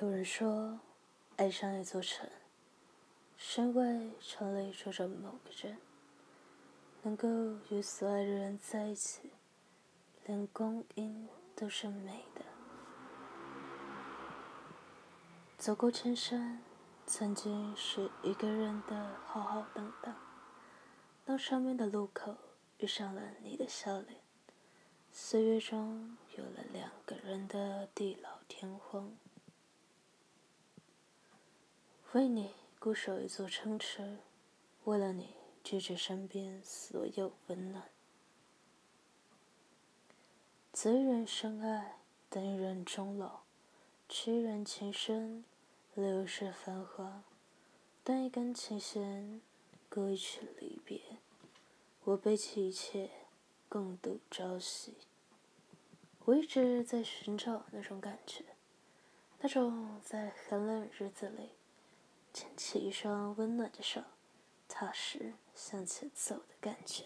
有人说，爱上一座城，是因为城里住着某个人，能够与所爱的人在一起，连光阴都是美的。走过千山，曾经是一个人的浩浩荡荡，当上面的路口遇上了你的笑脸，岁月中有了两个人的地老天荒。为你固守一座城池，为了你拒绝身边所有温暖。择人深爱，等人终老，痴人情深，流逝繁华。断一根琴弦，歌一曲离别。我背弃一切，共度朝夕。我一直在寻找那种感觉，那种在寒冷日子里。牵起一双温暖的手，踏实向前走的感觉。